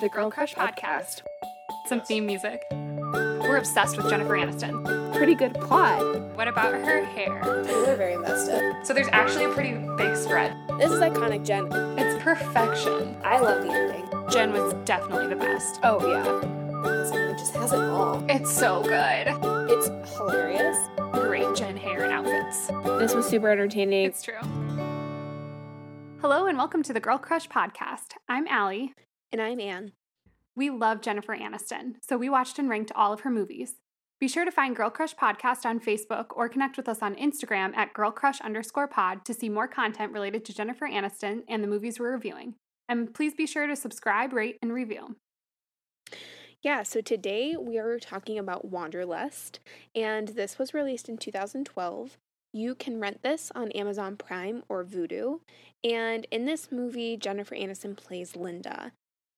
The Girl Crush Podcast. Some theme music. We're obsessed with Jennifer Aniston. Pretty good plot. What about her hair? We're very invested. So there's actually a pretty big spread. This is iconic Jen. It's perfection. I love the ending. Jen was definitely the best. Oh, yeah. This movie just has it all. It's so good. It's hilarious. Great Jen hair and outfits. This was super entertaining. It's true. Hello and welcome to the Girl Crush Podcast. I'm Allie. And I'm Anne. We love Jennifer Aniston, so we watched and ranked all of her movies. Be sure to find Girl Crush Podcast on Facebook or connect with us on Instagram at Girl Crush underscore pod to see more content related to Jennifer Aniston and the movies we're reviewing. And please be sure to subscribe, rate, and review. Yeah, so today we are talking about Wanderlust, and this was released in 2012. You can rent this on Amazon Prime or Vudu. And in this movie, Jennifer Aniston plays Linda.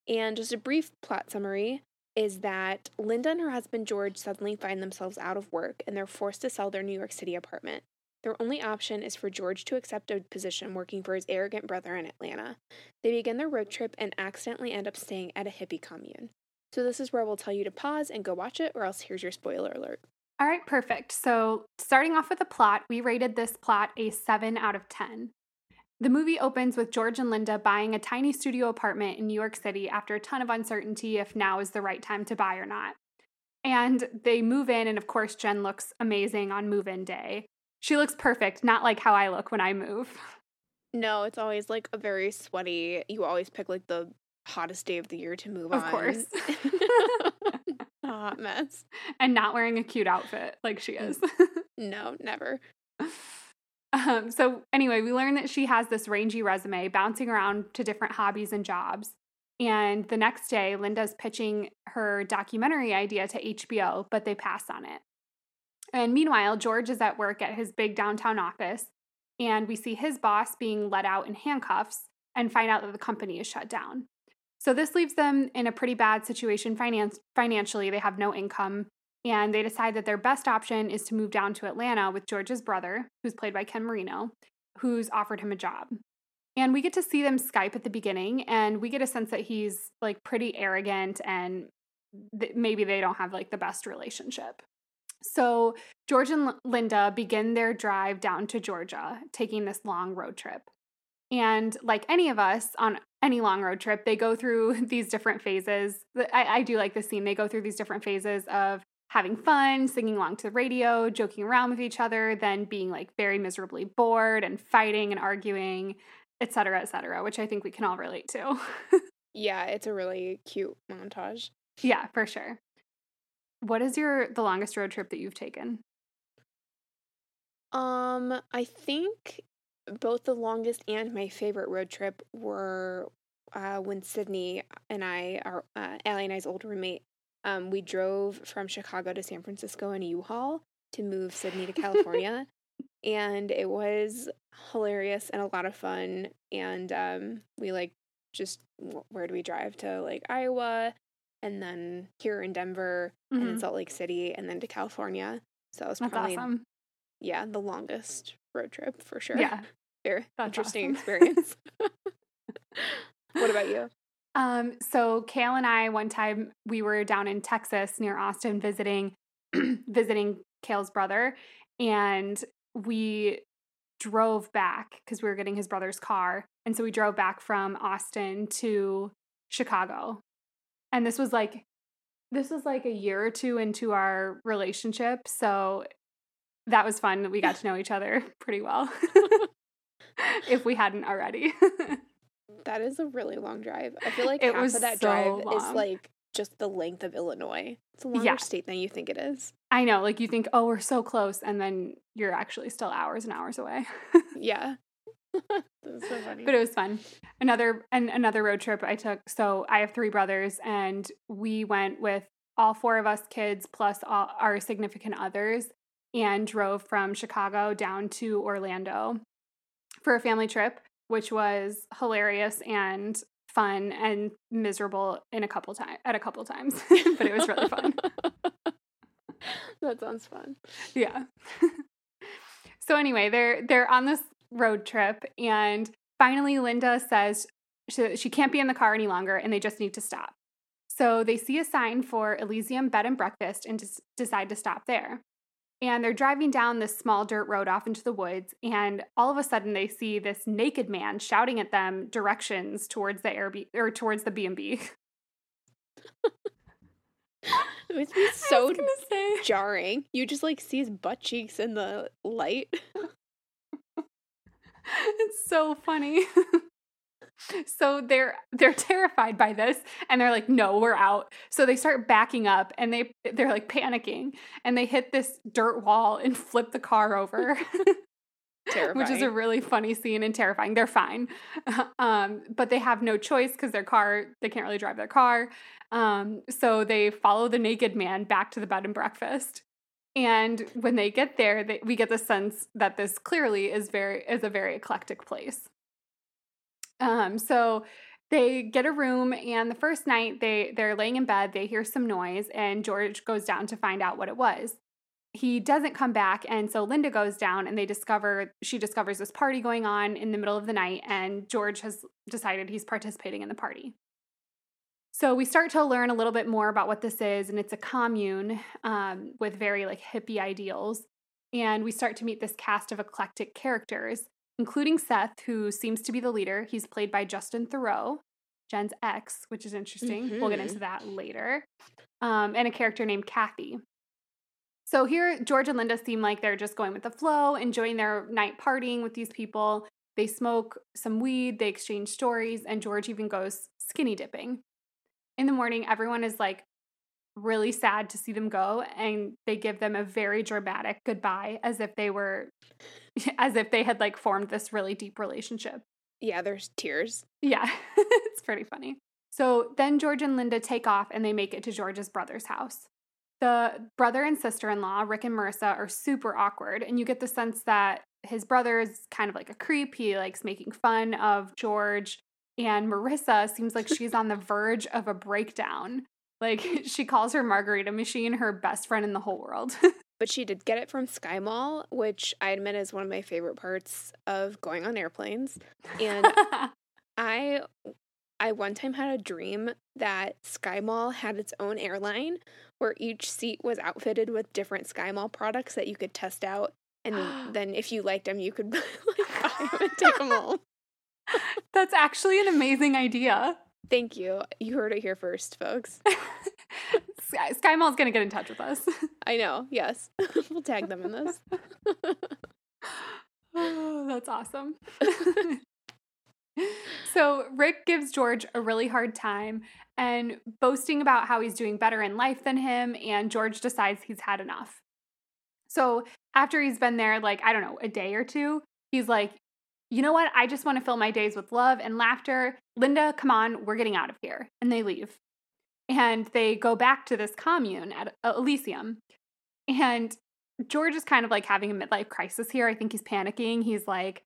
And just a brief plot summary is that Linda and her husband George suddenly find themselves out of work and they're forced to sell their New York City apartment. Their only option is for George to accept a position working for his arrogant brother in Atlanta. They begin their road trip and accidentally end up staying at a hippie commune. So, this is where we'll tell you to pause and go watch it, or else here's your spoiler alert. All right, perfect. So, starting off with the plot, we rated this plot a 7 out of 10. The movie opens with George and Linda buying a tiny studio apartment in New York City after a ton of uncertainty if now is the right time to buy or not. And they move in, and of course, Jen looks amazing on move in day. She looks perfect, not like how I look when I move. No, it's always like a very sweaty, you always pick like the hottest day of the year to move Of on. course. a hot mess. and not wearing a cute outfit like she is. No, never. Um, so, anyway, we learn that she has this rangy resume bouncing around to different hobbies and jobs. And the next day, Linda's pitching her documentary idea to HBO, but they pass on it. And meanwhile, George is at work at his big downtown office, and we see his boss being let out in handcuffs and find out that the company is shut down. So, this leaves them in a pretty bad situation finance- financially. They have no income, and they decide that their best option is to move down to Atlanta with George's brother, who's played by Ken Marino, who's offered him a job. And we get to see them Skype at the beginning, and we get a sense that he's like pretty arrogant and th- maybe they don't have like the best relationship. So George and L- Linda begin their drive down to Georgia, taking this long road trip. And like any of us on any long road trip, they go through these different phases. I, I do like this scene. They go through these different phases of having fun, singing along to the radio, joking around with each other, then being like very miserably bored and fighting and arguing, et cetera, et cetera, which I think we can all relate to. Yeah, it's a really cute montage. yeah, for sure. What is your the longest road trip that you've taken? Um, I think both the longest and my favorite road trip were uh, when Sydney and I, our uh, Allie and I's old roommate, um, we drove from Chicago to San Francisco in a U-Haul to move Sydney to California, and it was hilarious and a lot of fun. And um, we like just where do we drive to like Iowa, and then here in Denver, and then Mhm. Salt Lake City, and then to California. So it was That's probably awesome. yeah, the longest road trip for sure. Yeah. Very That's interesting awesome. experience. what about you? Um, so Kale and I one time we were down in Texas near Austin visiting visiting Kale's brother and we drove back because we were getting his brother's car. And so we drove back from Austin to Chicago. And this was like this was like a year or two into our relationship. So that was fun. That we got to know each other pretty well. if we hadn't already. That is a really long drive. I feel like It half was of that so drive is like just the length of Illinois. It's a longer Yeah. state than you think it is. I know, like you think, oh, we're so close, and then you're actually still hours and hours away. Yeah. That's so funny. but it was fun. Another and another road trip I took. So I have three brothers, and we went with all four of us kids plus all our significant others, and drove from Chicago down to Orlando for a family trip, which was hilarious and fun and miserable in a couple times at a couple times, but it was really fun. that sounds fun. Yeah. so anyway, they're they're on this road trip and finally Linda says she, she can't be in the car any longer and they just need to stop. So they see a sign for Elysium Bed and Breakfast and des- decide to stop there. And they're driving down this small dirt road off into the woods, and all of a sudden they see this naked man shouting at them directions towards the Airbnb or towards the B and B. It would be so jarring. You just like see his butt cheeks in the light. it's so funny. so they're they're terrified by this and they're like no we're out. So they start backing up and they they're like panicking and they hit this dirt wall and flip the car over terrifying. which is a really funny scene and terrifying. They're fine um, but they have no choice because their car they can't really drive their car um, so they follow the naked man back to the bed and breakfast and when they get there they, we get the sense that this clearly is very is a very eclectic place um, so they get a room and the first night they they're laying in bed, they hear some noise and George goes down to find out what it was. He doesn't come back and so Linda goes down and they discover she discovers this party going on in the middle of the night and George has decided he's participating in the party. So we start to learn a little bit more about what this is, and it's a commune um, with very like hippie ideals. And we start to meet this cast of eclectic characters including Seth, who seems to be the leader. He's played by Justin Theroux, Jen's ex, which is interesting. Mm-hmm. We'll get into mm-hmm. that later. Um, and a character named Kathy. So here, George and Linda seem like they're just going with the flow, enjoying their night partying with these people. They smoke some weed, they exchange stories, and George even goes skinny dipping. In the morning, everyone is like really sad to see them go, and they give them a very dramatic goodbye as if they were as if they had like formed this really deep relationship. Yeah, there's tears. Yeah, it's pretty funny. So then George and Linda take off and they make it to George's brother's house. The brother and sister in law, Rick and Marissa, are super awkward, and you get the sense that his brother is kind of like a creep. He likes making fun of George, and Marissa seems like she's on the verge of a breakdown. Like she calls her Margarita Machine her best friend in the whole world. but she did get it from Sky Mall, which I admit is one of my favorite parts of going on airplanes. And I I one time had a dream that Sky Mall had its own airline where each seat was outfitted with different Sky Mall products that you could test out and then if you liked them you could like, buy them and take them home. That's actually an amazing idea. Thank you. You heard it here first, folks. Sky, Sky Mall's going to get in touch with us. I know. Yes. we'll tag them in this. oh, that's awesome. so, Rick gives George a really hard time and boasting about how he's doing better in life than him, and George decides he's had enough. So, after he's been there, like, I don't know, a day or two, he's like, you know what? I just want to fill my days with love and laughter. Linda, come on, we're getting out of here. And they leave. And they go back to this commune at Elysium. And George is kind of like having a midlife crisis here. I think he's panicking. He's like,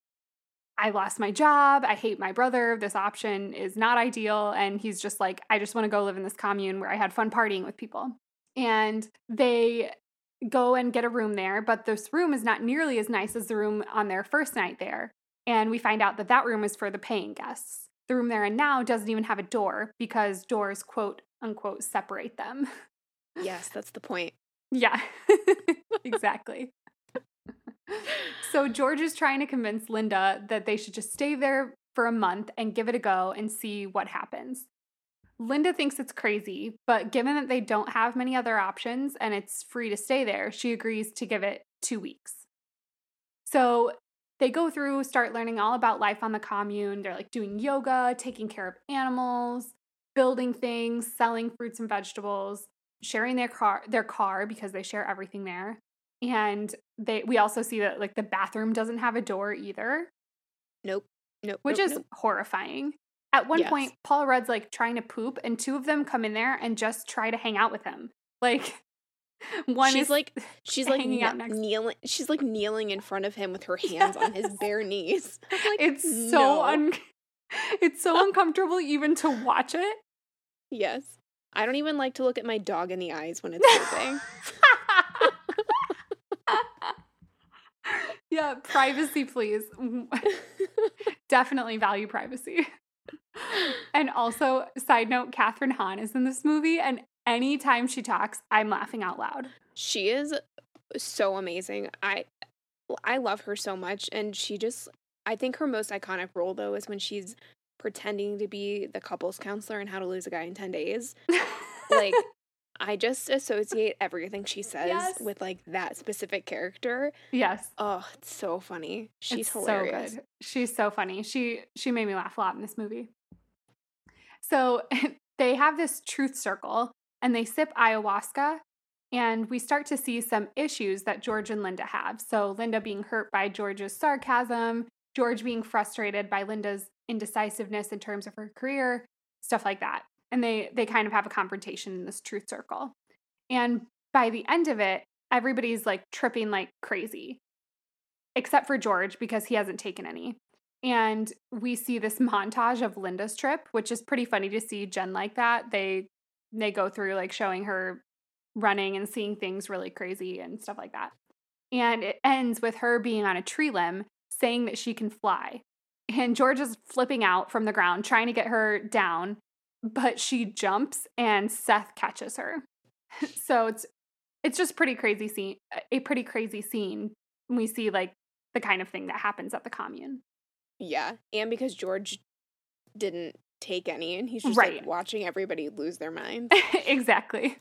I lost my job. I hate my brother. This option is not ideal. And he's just like, I just want to go live in this commune where I had fun partying with people. And they go and get a room there, but this room is not nearly as nice as the room on their first night there. And we find out that that room is for the paying guests. The room they're in now doesn't even have a door because doors, quote unquote, separate them. Yes, that's the point. Yeah, exactly. so George is trying to convince Linda that they should just stay there for a month and give it a go and see what happens. Linda thinks it's crazy, but given that they don't have many other options and it's free to stay there, she agrees to give it two weeks. So they go through, start learning all about life on the commune. They're like doing yoga, taking care of animals, building things, selling fruits and vegetables, sharing their car their car because they share everything there. And they we also see that like the bathroom doesn't have a door either. Nope. Nope. Which nope, is nope. horrifying. At one yes. point, Paul Rudd's like trying to poop, and two of them come in there and just try to hang out with him. Like One she's like she's like kneeling. She's like kneeling in front of him with her hands yes. on his bare knees. Like, it's so no. un- It's so uncomfortable even to watch it. Yes, I don't even like to look at my dog in the eyes when it's pooping. yeah, privacy, please. Definitely value privacy. and also, side note, Kathryn Hahn is in this movie, and anytime she talks, I'm laughing out loud. She is so amazing. I I love her so much and she just I think her most iconic role though is when she's pretending to be the couples counselor in How to Lose a Guy in 10 Days. like I just associate everything she says Yes. with like that specific character. Yes. Oh, it's so funny. She's It's hilarious. So good. She's so funny. She she made me laugh a lot in this movie. So they have this truth circle and they sip ayahuasca and we start to see some issues that George and Linda have. So Linda being hurt by George's sarcasm, George being frustrated by Linda's indecisiveness in terms of her career, stuff like that. And they they kind of have a confrontation in this truth circle. And by the end of it, everybody's like tripping like crazy except for George because he hasn't taken any. And we see this montage of Linda's trip, which is pretty funny to see Jen like that. They they go through like showing her running and seeing things really crazy and stuff like that. And it ends with her being on a tree limb saying that she can fly. And George is flipping out from the ground trying to get her down, but she jumps and Seth catches her. so it's it's just pretty crazy scene a pretty crazy scene. We see like the kind of thing that happens at the commune. Yeah. And because George didn't take any and he's just Right. like watching everybody lose their mind. exactly.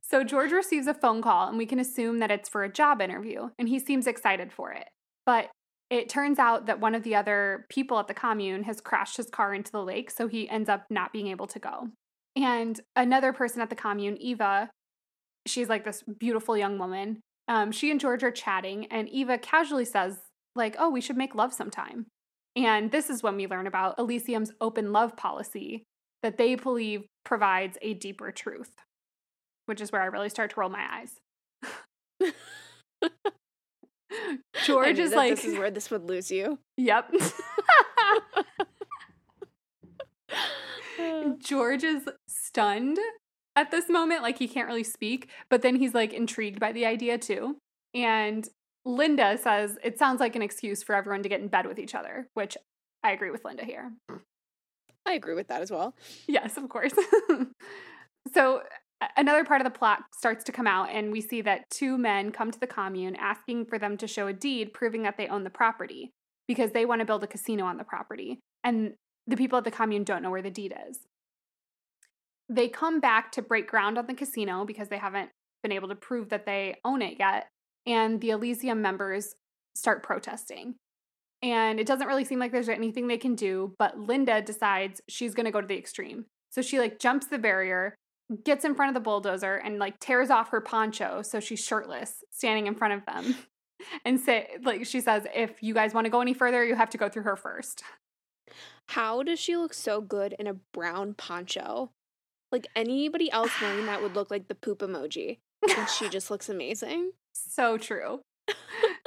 So George receives a phone call, and we can assume that it's for a job interview, and he seems excited for it. But it turns out that one of the other people at the commune has crashed his car into the lake, so he ends up not being able to go. And another person at the commune, Eva, she's like this beautiful young woman. Um, she and George are chatting, and Eva casually says, like, oh, we should make love sometime. And this is when we learn about Elysium's open love policy that they believe provides a deeper truth, which is where I really start to roll my eyes. George is like, this is where this would lose you. yep. George is stunned at this moment. Like he can't really speak, but then he's like intrigued by the idea too. And Linda says it sounds like an excuse for everyone to get in bed with each other, which I agree with Linda here. I agree with that as well. Yes, of course. so another part of the plot starts to come out, and we see that two men come to the commune asking for them to show a deed proving that they own the property because they want to build a casino on the property. And the people at the commune don't know where the deed is. They come back to break ground on the casino because they haven't been able to prove that they own it yet. And the Elysium members start protesting. And it doesn't really seem like there's anything they can do, but Linda decides she's going to go to the extreme. So she like jumps the barrier, gets in front of the bulldozer and like tears off her poncho so she's shirtless standing in front of them. And say like she says if you guys want to go any further, you have to go through her first. How does she look so good in a brown poncho? Like anybody else wearing that would look like the poop emoji. And she just looks amazing. So true.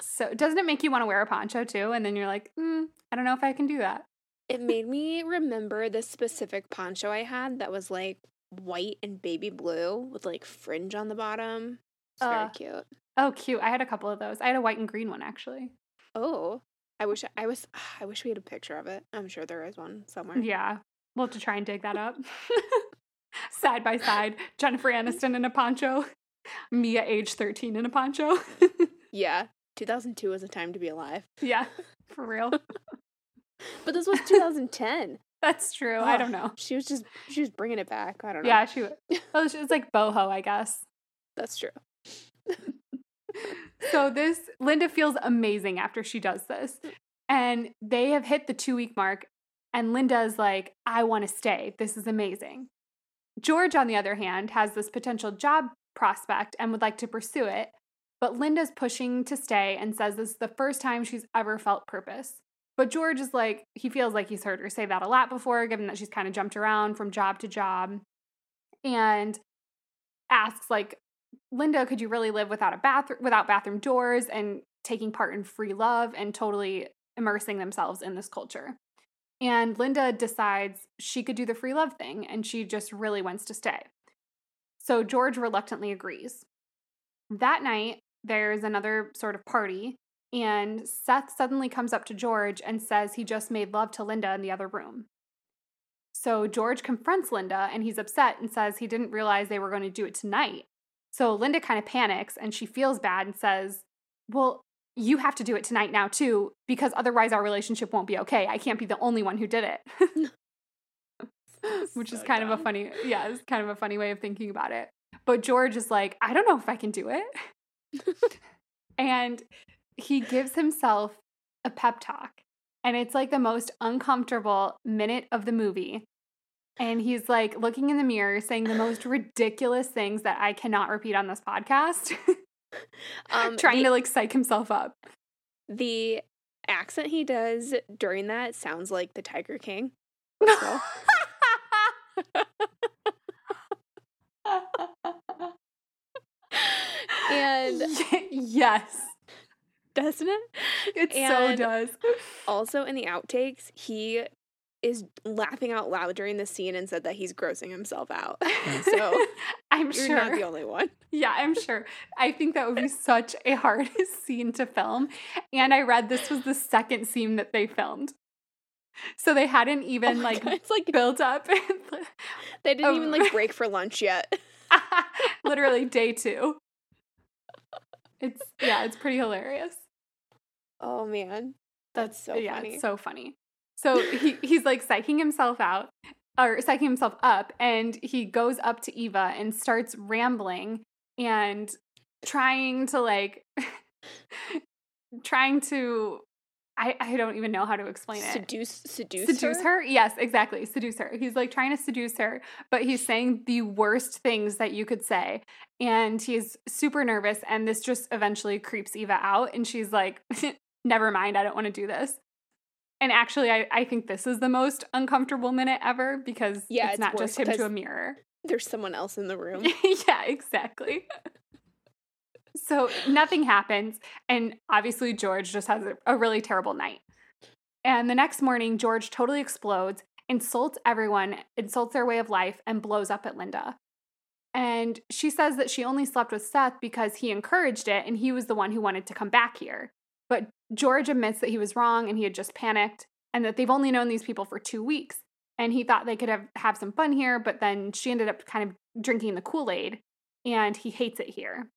so doesn't it make you want to wear a poncho too? And then you're like, mm, I don't know if I can do that. It made me remember this specific poncho I had that was like white and baby blue with like fringe on the bottom. It's very Uh, cute. Oh, cute. I had a couple of those. I had a white and green one actually. Oh, I wish I was. I wish we had a picture of it. I'm sure there is one somewhere. Yeah. We'll have to try and dig that up. side by side, Jennifer Aniston in a poncho, Mia age 13 in a poncho. Yeah, 2002 was a time to be alive. yeah, for real. But this was 2010. That's true. I don't know. She was just she was bringing it back. I don't know. Yeah, she was. Oh, she was like boho, I guess. that's true. So this Linda feels amazing after she does this. And they have hit the 2 week mark and Linda's like, "I want to stay. This is amazing." George on the other hand has this potential job prospect and would like to pursue it, but Linda's pushing to stay and says this is the first time she's ever felt purpose. But George is like, he feels like he's heard her say that a lot before, given that she's kind of jumped around from job to job. And asks, like, Linda, could you really live without a bathroom without bathroom doors and taking part in free love and totally immersing themselves in this culture? And Linda decides she could do the free love thing and she just really wants to stay. So George reluctantly agrees. That night, there's another sort of party, and Seth suddenly comes up to George and says he just made love to Linda in the other room. So George confronts Linda and he's upset and says he didn't realize they were going to do it tonight. So Linda kind of panics and she feels bad and says, Well, you have to do it tonight now too, because otherwise our relationship won't be okay. I can't be the only one who did it. Which So is kind of a funny, yeah, it's kind of a funny way of thinking about it. But George is like, I don't know if I can do it. and he gives himself a pep talk. And it's like the most uncomfortable minute of the movie. And he's like looking in the mirror, saying the most ridiculous things that I cannot repeat on this podcast, Um, trying the, to like psych himself up. the accent he does during that sounds like the Tiger King. Yes, doesn't it? it so does. Also, in the outtakes, he is laughing out loud during the scene and said that he's grossing himself out. So I'm you're sure. not the only one. Yeah, I'm sure. I think that would be such a hard scene to film. And I read this was the second scene that they filmed. So they hadn't Oh even my like God, it's like built up they didn't even oh. like break for lunch yet. literally day two. It's yeah, it's pretty hilarious. Oh man, that's so yeah, funny. it's so funny. So he, he's like psyching himself out or psyching himself up, and he goes up to Eva and starts rambling and trying to like trying to I, I don't even know how to explain it. seduce, seduce, Seduce her? Yes, exactly. Seduce her. He's like trying to seduce her, but he's saying the worst things that you could say. And he's super nervous. And this just eventually creeps Eva out. And she's like, never mind. I don't want to do this. And actually, I, I think this is the most uncomfortable minute ever because Yeah, it's, it's not just him to a mirror. There's someone else in the room. yeah, exactly. so nothing happens. And obviously, George just has a, a really terrible night. And the next morning, George totally explodes, insults everyone, insults their way of life, and blows up at Linda. And she says that she only slept with Seth because he encouraged it and he was the one who wanted to come back here. But George admits that he was wrong and he had just panicked and that they've only known these people for two weeks. And he thought they could have, have some fun here, but then she ended up kind of drinking the Kool Aid and he hates it here.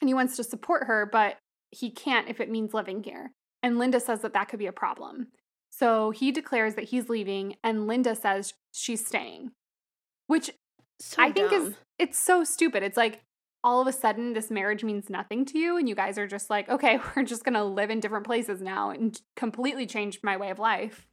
And he wants to support her, but he can't if it means living here. And Linda says that that could be a problem. So he declares that he's leaving, and Linda says she's staying, which So I think is it's so stupid. It's like all of a sudden this marriage means nothing to you, and you guys are just like, okay, we're just gonna live in different places now and completely change my way of life.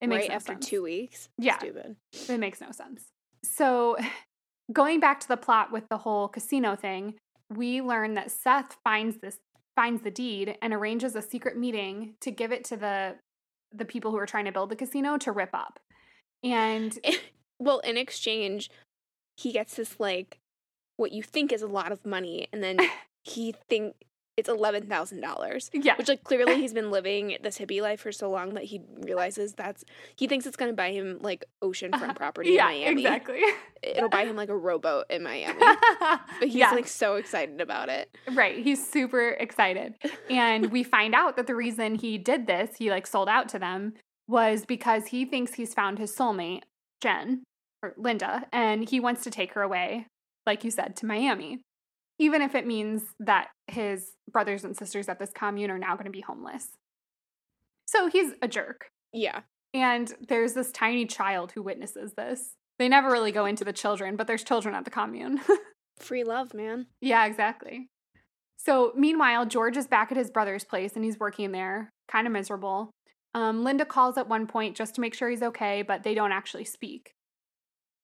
It makes right no after sense. two weeks. Yeah. stupid. It makes no sense. So, going back to the plot with the whole casino thing, we learn that Seth finds this finds the deed and arranges a secret meeting to give it to the the people who are trying to build the casino to rip up. And well, in exchange, he gets this like what you think is a lot of money, and then he think it's eleven thousand dollars. yeah, Which like clearly he's been living this hippie life for so long that he realizes that's he thinks it's gonna buy him like oceanfront uh-huh. property yeah, in Miami. exactly. It'll buy him like a rowboat in Miami. But he's like so excited about it. Right. He's super excited. And we find out that the reason he did this, he like sold out to them, was because he thinks he's found his soulmate, Jen or Linda, and he wants to take her away, like you said, to Miami. Even if it means that his brothers and sisters at this commune are now going to be homeless. So he's a jerk. Yeah. And there's this tiny child who witnesses this. They never really go into the children, but there's children at the commune. Free love, man. Yeah, exactly. So, meanwhile, George is back at his brother's place and he's working there, kind of miserable. Um, Linda calls at one point just to make sure he's okay, but they don't actually speak.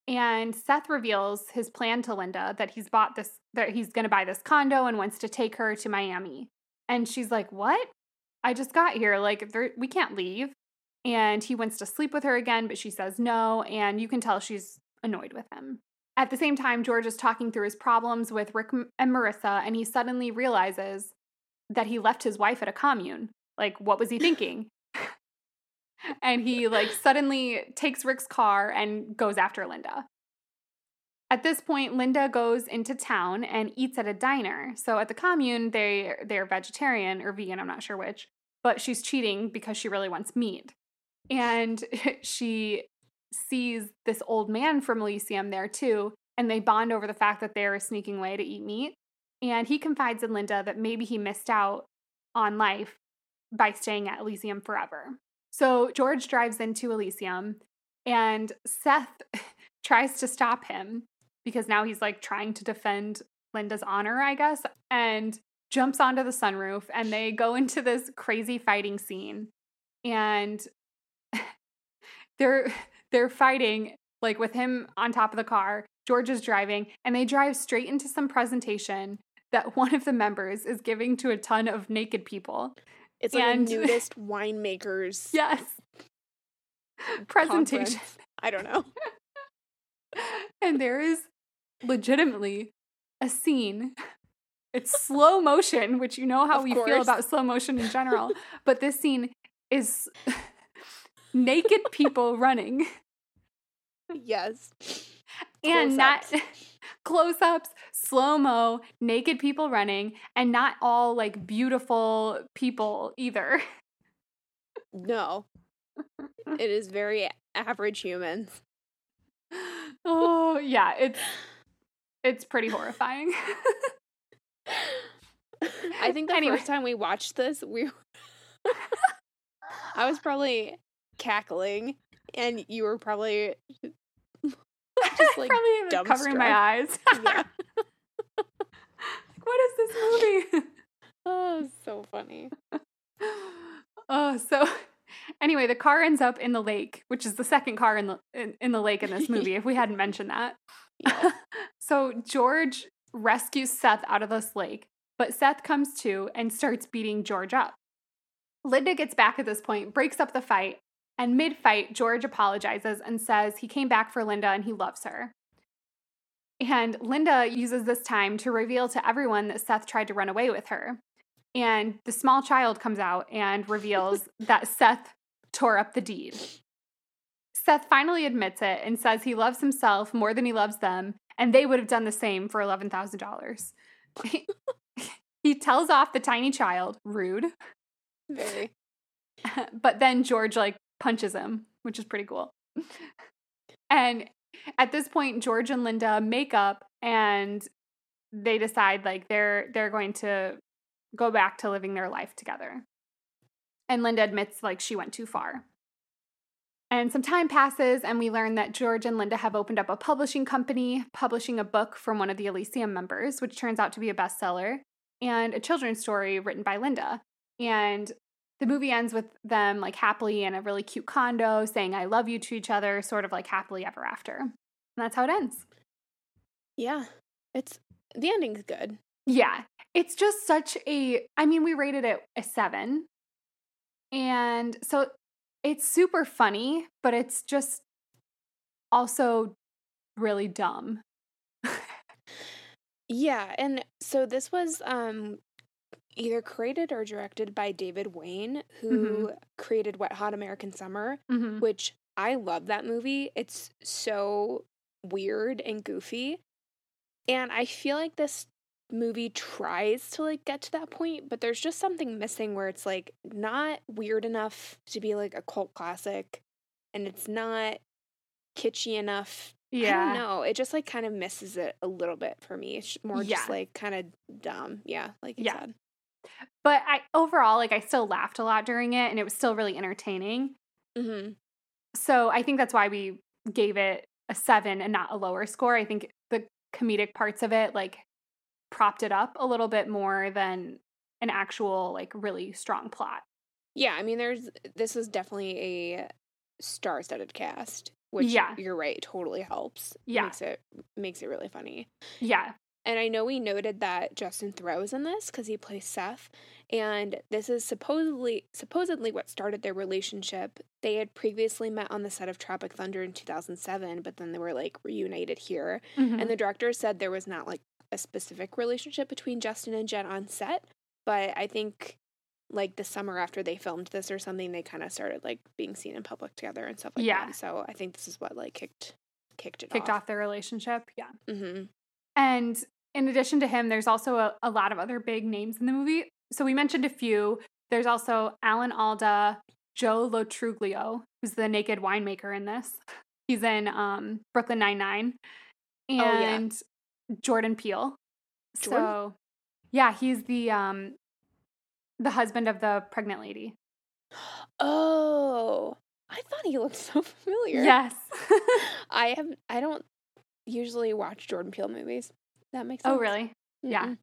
And Seth reveals his plan to Linda that he's bought this, that he's going to buy this condo and wants to take her to Miami. And she's like, What? I just got here. Like, there, we can't leave. And he wants to sleep with her again, but she says no. And you can tell she's annoyed with him. At the same time, George is talking through his problems with Rick and Marissa, and he suddenly realizes that he left his wife at a commune. Like, what was he thinking? And he like suddenly takes Rick's car and goes after Linda. At this point, Linda goes into town and eats at a diner. So at the commune, they they're vegetarian or vegan, I'm not sure which, but she's cheating because she really wants meat. And she sees this old man from Elysium there too, and they bond over the fact that they're sneaking away to eat meat. And he confides in Linda that maybe he missed out on life by staying at Elysium forever. So George drives into Elysium, and Seth tries to stop him because now he's like trying to defend Linda's honor, I guess, and jumps onto the sunroof and they go into this crazy fighting scene. And they're they're fighting like with him on top of the car. George is driving and they drive straight into some presentation that one of the members is giving to a ton of naked people. It's like and, a nudist winemakers. Yes. Presentation. Conference. I don't know. and there is legitimately a scene. It's slow motion, which you know how of we course. feel about slow motion in general. but this scene is naked people running. Yes. And not close ups, slow mo, naked people running, and not all like beautiful people either. No. it is very average humans. Oh, yeah, it's it's pretty horrifying. I think the anyway. first time we watched this, we I was probably cackling and you were probably just like probably covering my eyes. yeah. what is this movie? oh, so funny. Oh, so anyway, the car ends up in the lake, which is the second car in the in, in the lake in this movie. if we hadn't mentioned that, yeah. so George rescues Seth out of this lake, but Seth comes to and starts beating George up. Linda gets back at this point, breaks up the fight, and mid fight, George apologizes and says he came back for Linda and he loves her. And Linda uses this time to reveal to everyone that Seth tried to run away with her. And the small child comes out and reveals that Seth tore up the deed. Seth finally admits it and says he loves himself more than he loves them, and they would have done the same for $11,000. he tells off the tiny child, rude. Very. but then George like punches him, which is pretty cool. and at this point, George and Linda make up and they decide like they're they're going to go back to living their life together. And Linda admits like she went too far. And some time passes, and we learn that George and Linda have opened up a publishing company, publishing a book from one of the Elysium members, which turns out to be a bestseller, and a children's story written by Linda. And the movie ends with them like happily in a really cute condo saying I love you to each other, sort of like happily ever after. And that's how it ends. Yeah. It's the ending's good. Yeah. It's just such a I mean, we rated it a 7. And so it's super funny, but it's just also really dumb. yeah, and so this was um either created or directed by David Wain, who mm-hmm. created Wet Hot American Summer, mm-hmm. which I love that movie. It's so weird and goofy. And I feel like this movie tries to like get to that point, but there's just something missing where it's like not weird enough to be like a cult classic and it's not kitschy enough. Yeah. I don't know. It just like kind of misses it a little bit for me. It's more yeah. just like kind of dumb. Yeah, like yeah. said. But I overall, like I still laughed a lot during it and it was still really entertaining. Mm-hmm. So I think that's why we gave it a seven and not a lower score. I think the comedic parts of it like propped it up a little bit more than an actual like really strong plot. Yeah, I mean there's this is definitely a star-studded cast, which yeah. you're right, totally helps. Yeah. Makes it makes it really funny. Yeah. And I know we noted that Justin Theroux's in this because he plays Seth, and this is supposedly supposedly what started their relationship. They had previously met on the set of Tropic Thunder in 2007, but then they were like reunited here. Mm-hmm. And the director said there was not like a specific relationship between Justin and Jen on set, but I think like the summer after they filmed this or something, they kind of started like being seen in public together and stuff like yeah. that. So I think this is what like kicked kicked it kicked off, off their relationship. Yeah. Mm-hmm. And in addition to him, there's also a, a lot of other big names in the movie. So we mentioned a few. There's also Alan Alda, Joe Lo Truglio, who's the naked winemaker in this. He's in um, Brooklyn Nine Nine, and Oh, yeah. Jordan Peele. Jordan? So, yeah, he's the um, the husband of the pregnant lady. Oh, I thought he looked so familiar. Yes. I have. I don't usually watch Jordan Peele movies. That makes oh, sense. oh, really? Yeah. Mm-mm.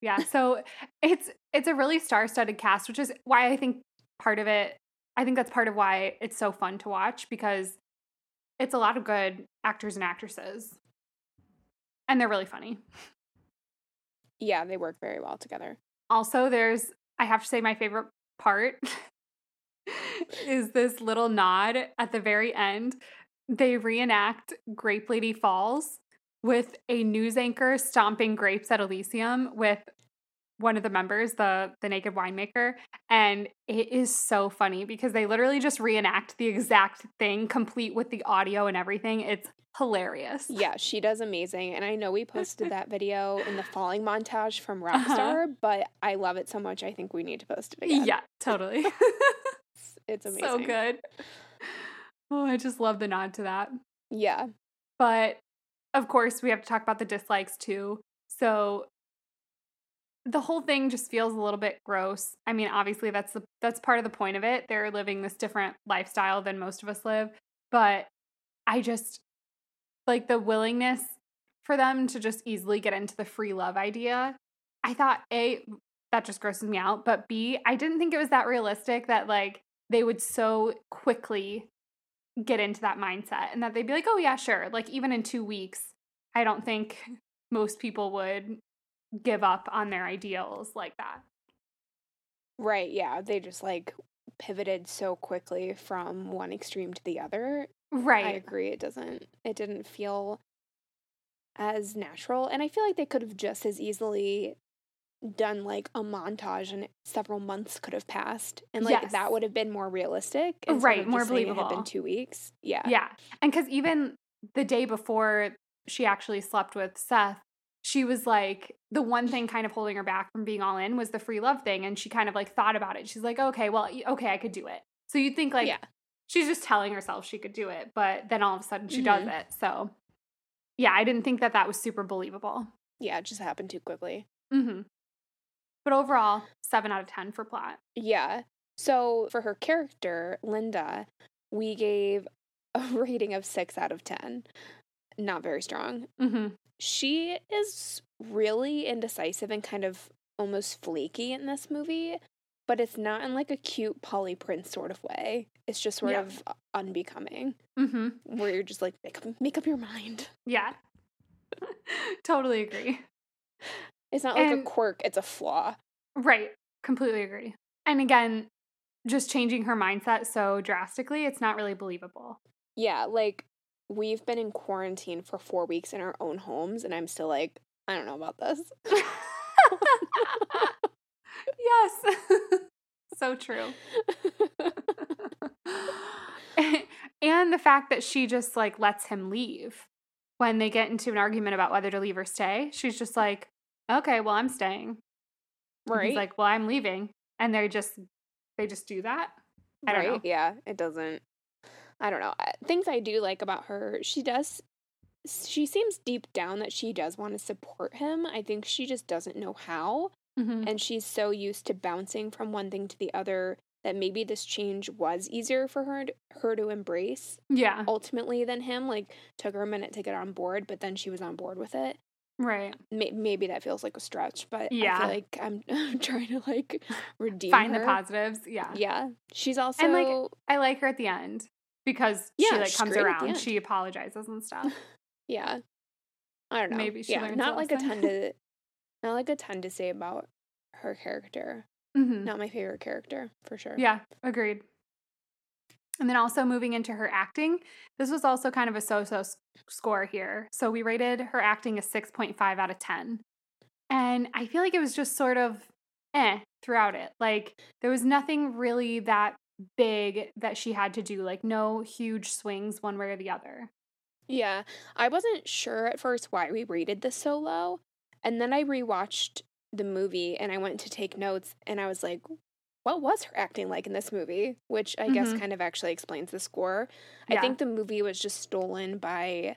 Yeah. So it's it's a really star-studded cast, which is why I think part of it. I think that's part of why it's so fun to watch because it's a lot of good actors and actresses, and they're really funny. Yeah, they work very well together. Also, there's I have to say my favorite part is this little nod at the very end. They reenact Grape Lady Falls with a news anchor stomping grapes at Elysium with one of the members, the the naked winemaker, and it is so funny because they literally just reenact the exact thing, complete with the audio and everything. It's hilarious. Yeah, she does amazing. And I know we posted that video in the falling montage from Rockstar, Uh-huh. but I love it so much. I think we need to post it again. Yeah, totally. It's, it's amazing. so good. Oh, I just love the nod to that. Yeah. But of course, we have to talk about the dislikes too. So the whole thing just feels a little bit gross. I mean, obviously that's the that's part of the point of it. They're living this different lifestyle than most of us live, but I just like the willingness for them to just easily get into the free love idea. I thought A that just grosses me out, but B I didn't think it was that realistic that like they would so quickly get into that mindset and that they'd be like, "Oh yeah, sure." Like even in 2 weeks, I don't think most people would give up on their ideals like that. Right. Yeah. They just like pivoted so quickly from one extreme to the other. Right. I agree. It doesn't, it didn't feel as natural. And I feel like they could have just as easily done like a montage and several months could have passed. And like Yes. that would have been more realistic. Right, more saying It had believable. been two weeks. Yeah. Yeah. And cuz even the day before she actually slept with Seth, she was like the one thing kind of holding her back from being all in was the free love thing and she kind of like thought about it. She's like, "Okay, well, okay, I could do it." So you'd think like yeah. she's just telling herself she could do it, but then all of a sudden she does Mhm. it. So yeah, I didn't think that that was super believable. Yeah. It just happened too quickly. Mhm. But overall, 7 out of 10 for plot. Yeah. So for her character, Linda, we gave a rating of six out of 10. Not very strong. Mhm. She is really indecisive and kind of almost flaky in this movie, but it's not in like a cute Polly Prince sort of way. It's just sort Yeah. of unbecoming, Mhm. where you're just like, make up, make up your mind. Yeah. totally agree. It's not like And- a quirk, it's a flaw. Right. Completely agree. And again, just changing her mindset so drastically, it's not really believable. Yeah, like we've been in quarantine for four weeks in our own homes, and I'm still like, I don't know about this. yes. so true. and the fact that she just like lets him leave when they get into an argument about whether to leave or stay. She's just mm. like, okay, well, I'm staying. And right? He's like, well, I'm leaving. And they're just, they just do that. I don't right? know. Yeah, it doesn't. I don't know. Things I do like about her, she does. She seems deep down that she does want to support him. I think she just doesn't know how. Mhm. And she's so used to bouncing from one thing to the other that maybe this change was easier for her to, her to embrace Yeah. ultimately than him. Like, took her a minute to get on board, but then she was on board with it. Right. May- maybe that feels like a stretch, but I Yeah. feel like I'm, I'm trying to like redeem Find her. the positives. Yeah. Yeah, she's also And, like, I like her at the end because she like comes great at the around. She apologizes and stuff. yeah. I don't know. Maybe she yeah, learns not like a ton to not like a ton to say about her character. Mhm. Not my favorite character for sure. Yeah, agreed. And then also moving into her acting, this was also kind of a so so score here. So we rated her acting a 6.5 out of 10. And I feel like it was just sort of eh throughout it. Like there was nothing really that big that she had to do, like no huge swings one way or the other. Yeah. I wasn't sure at first why we rated this so low. And then I rewatched the movie and I went to take notes and I was like, what was her acting like in this movie, which I guess Mhm. kind of actually explains the score. I think the movie was just stolen by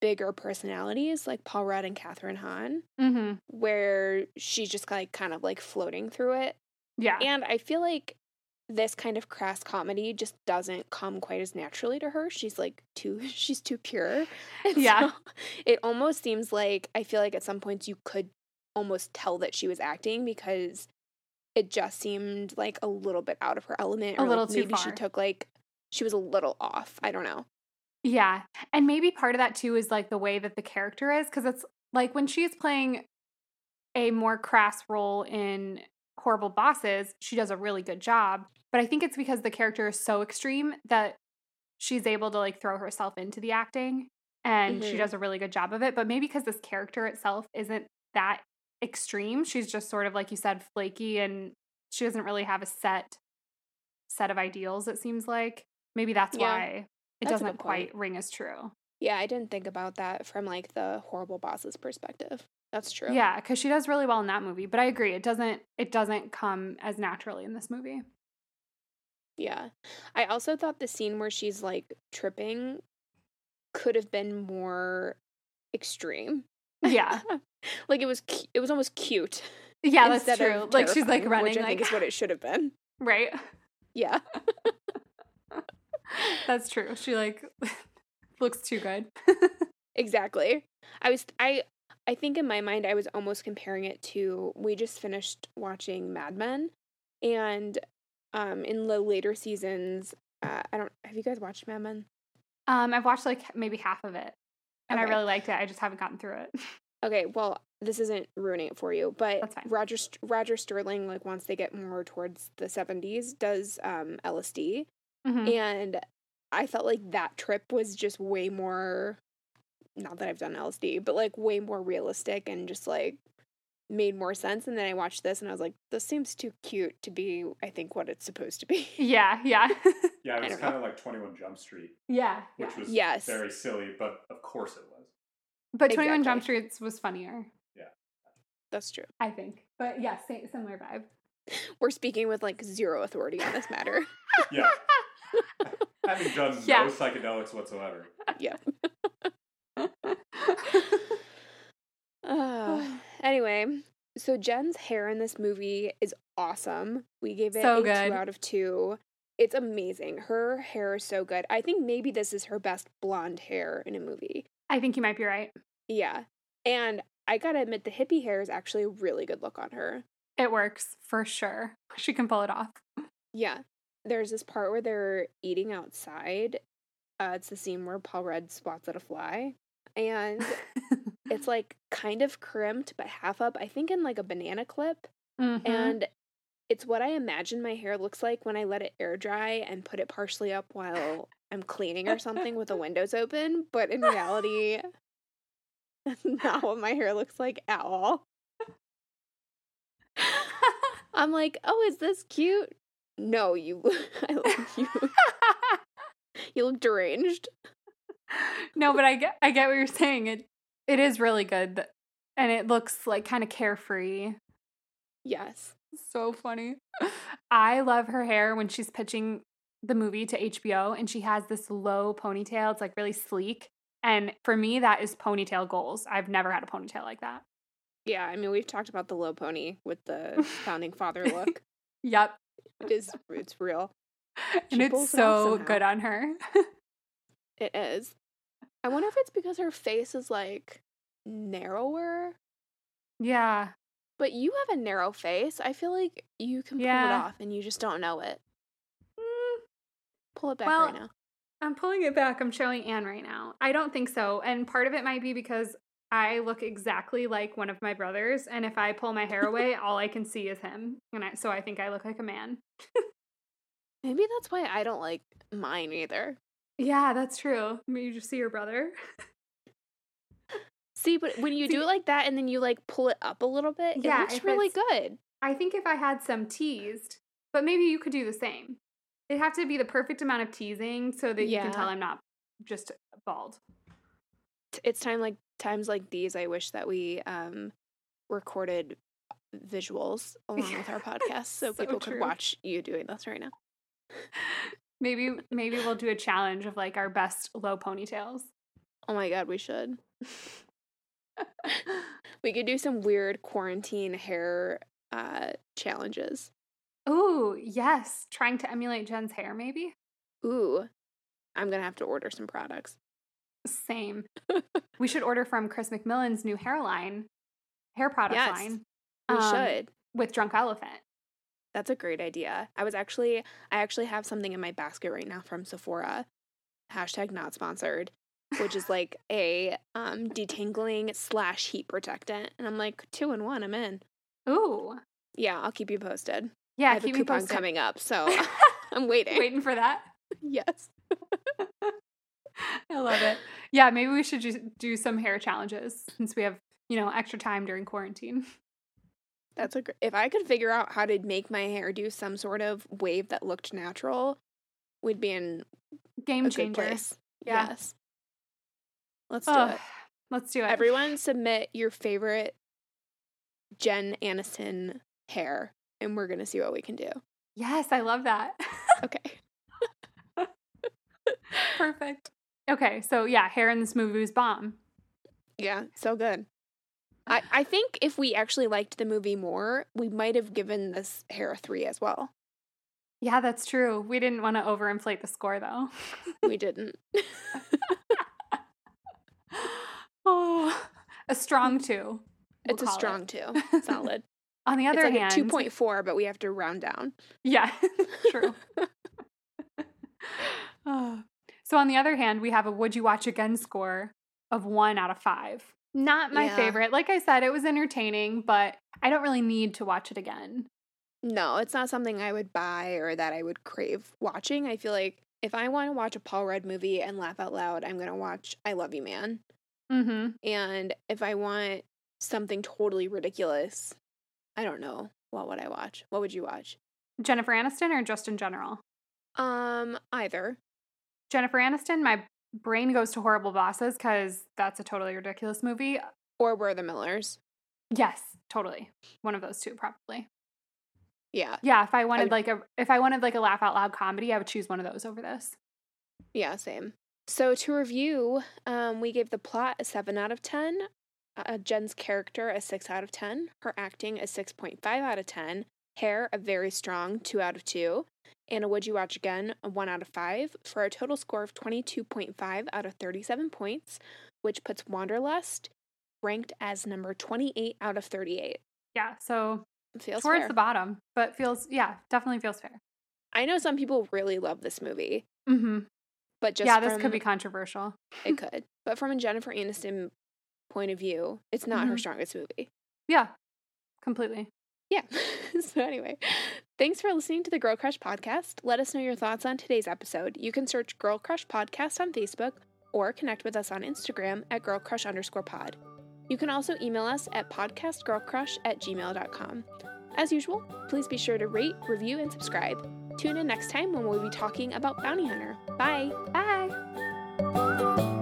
bigger personalities like Paul Rudd and Kathryn Hahn, Mm-hmm. where she's just like kind of like floating through it. Yeah. And I feel like this kind of crass comedy just doesn't come quite as naturally to her. She's like too she's too pure. And Yeah. so it almost seems like I feel like at some points you could almost tell that she was acting because it just seemed like a little bit out of her element A or little like too maybe she took like she was a little off. I don't know. Yeah. And maybe part of that too is like the way that the character is because it's like when she's playing a more crass role in Horrible Bosses, she does a really good job. But I think it's because the character is so extreme that she's able to like throw herself into the acting and she Mhm. does a really good job of it. But maybe because this character itself isn't that extreme, she's just sort of like you said, flaky and she doesn't really have a set set of ideals, it seems like. Maybe that's Yeah. why it That's doesn't quite ring as true. Yeah, I didn't think about that from like the horrible bosses perspective. That's true. Yeah, because she does really well in that movie. But I agree, it doesn't it doesn't come as naturally in this movie. Yeah. I also thought the scene where she's like tripping could have been more extreme. Yeah, like it was cu- it was almost cute. yeah, that's true. Like she's like running, which I like think is what it should have been. right. Yeah. That's true. She like looks too good. Exactly. I was I I think in my mind I was almost comparing it to we just finished watching Mad Men and um in the later seasons uh, I don't have you guys watched Mad Men? um, I've watched like maybe half of it, and I really liked it. I just haven't gotten through it. Okay, well, this isn't ruining it for you, but Roger Roger Sterling, like once they get more towards the seventies, does um LSD, Mhm. and I felt like that trip was just way more. Not that I've done LSD, but like way more realistic and just like made more sense. And then I watched this and I was like, this seems too cute to be. I think what it's supposed to be. Yeah, yeah, Yeah, it was don't kind of like 21 Jump Street, yeah. which yeah. was Yes. very silly, but of course it was. But Twenty One Jump Exactly. Street was funnier, Yeah. That's true. I think. But yeah, same, similar vibe. We're speaking with like zero authority on this matter. Yeah. Having done Yeah. no psychedelics whatsoever. yeah. Uh, anyway, so Jen's hair in this movie is awesome. We gave it So a good. two out of two. It's amazing. Her hair is so good. I think maybe this is her best blonde hair in a movie. I think you might be right. Yeah. And I gotta admit, the hippie hair is actually a really good look on her. It works for sure. She can pull it off. Yeah. There's this part where they're eating outside. Uh, it's the scene where Paul Rudd spots at a fly. And it's like kind of crimped, but half up, I think in like a banana clip. Mhm. And it's what I imagine my hair looks like when I let it air dry and put it partially up while I'm cleaning or something with the windows open. But in reality, that's not what my hair looks like at all. I'm like, oh, is this cute? No, you, I look, you, you look deranged. no, but I get I get what you're saying. It it is really good, and it looks like kind of carefree. Yes. So funny. I love her hair when she's pitching the movie to HBO, and she has this low ponytail. It's like really sleek, and for me, that is ponytail goals. I've never had a ponytail like that. Yeah, I mean, we've talked about the low pony with the founding father look. Yep, It is, it's real. and She pulls it's so somehow. good on her. It is. I wonder if it's because her face is like narrower. yeah, But you have a narrow face. I feel like you can pull it off and you just don't know it. Mm, Pull it back Well, right now. I'm pulling it back. I'm showing Anne right now. I don't think so. And part of it might be because I look exactly like one of my brothers. And if I pull my hair away, all I can see is him. And I, so I think I look like a man. Maybe that's why I don't like mine either. Yeah, that's true. Maybe you just see your brother. See, but when you See- do it like that and then you like pull it up a little bit, Yeah, it looks really good. I think if I had some teased, but maybe you could do the same. It'd have to be the perfect amount of teasing so that you can tell I'm not just bald. It's time like times like these I wish that we um recorded visuals along with our podcast so, So people could watch you doing this right now. Maybe maybe we'll do a challenge of like our best low ponytails. Oh my god, we should. We could do some weird quarantine hair uh challenges. Ooh, yes. Trying to emulate Jen's hair, maybe? Ooh. I'm going to have to order some products. Same. we should order from Chris McMillan's new hairline, hair product Yes, line. We um, should. With Drunk Elephant. That's a great idea. I was actually I actually have something in my basket right now from Sephora. Hashtag not sponsored. Which is like a um detangling slash heat protectant. And I'm like, two in one, I'm in. Ooh. Yeah, I'll keep you posted. Yeah, I have a coupon posted. coming up, so I'm waiting. Waiting for that. Yes. I love it. Yeah, maybe we should just do some hair challenges since we have, you know, extra time during quarantine. That's a great. If I could figure out how to make my hair do some sort of wave that looked natural, we'd be in Game changer. Yeah. Yes. Let's do it. let's do it. Everyone submit your favorite Jen Aniston hair, and we're gonna see what we can do. Yes, I love that. Okay. Perfect. Okay, so yeah, hair in this movie was bomb. Yeah, so good. I, I think if we actually liked the movie more, we might have given this hair a three as well. Yeah, that's true. We didn't want to overinflate the score though. We didn't. oh, a strong two. we'll it's a call it. strong two. Solid. On the other like hand, a two point four, but we have to round down. Yeah, true. Oh. so on the other hand, we have a would you watch again score of one out of five. Not my Yeah. favorite. Like I said, it was entertaining, but I don't really need to watch it again. No, it's not something I would buy or that I would crave watching. I feel like if I want to watch a Paul Rudd movie and laugh out loud, I'm gonna watch I Love You Man. Mm-hmm. And if I want something totally ridiculous, I don't know. What would I watch? What would you watch? Jennifer Aniston or just in general? Um, either. Jennifer Aniston, my brain goes to Horrible Bosses because that's a totally ridiculous movie. Or We're the Millers. Yes, totally. One of those two, probably. Yeah. Yeah, if I wanted like a if I wanted like a laugh out loud comedy, I would choose one of those over this. Yeah, same. So to review, um, we gave the plot a seven out of ten, uh, Jen's character a six out of ten, her acting a six point five out of ten, hair a very strong two out of two, and a would you watch again a one out of five for a total score of twenty two point five out of thirty seven points, which puts Wanderlust ranked as number twenty eight out of thirty eight. Yeah, so Feels towards fair. the bottom, but feels yeah, definitely feels fair. I know some people really love this movie, Mm-hmm. but just Yeah, this could be controversial. it could, but from a Jennifer Aniston point of view, it's not her Mhm. strongest movie. Yeah, completely. Yeah. so, anyway, thanks for listening to the Girl Crush podcast. Let us know your thoughts on today's episode. You can search Girl Crush Podcast on Facebook or connect with us on Instagram at Girl Crush underscore pod. You can also email us at podcastgirlcrush at gmail.com. As usual, please be sure to rate, review, and subscribe. Tune in next time when we'll be talking about Bounty Hunter. Bye. Bye.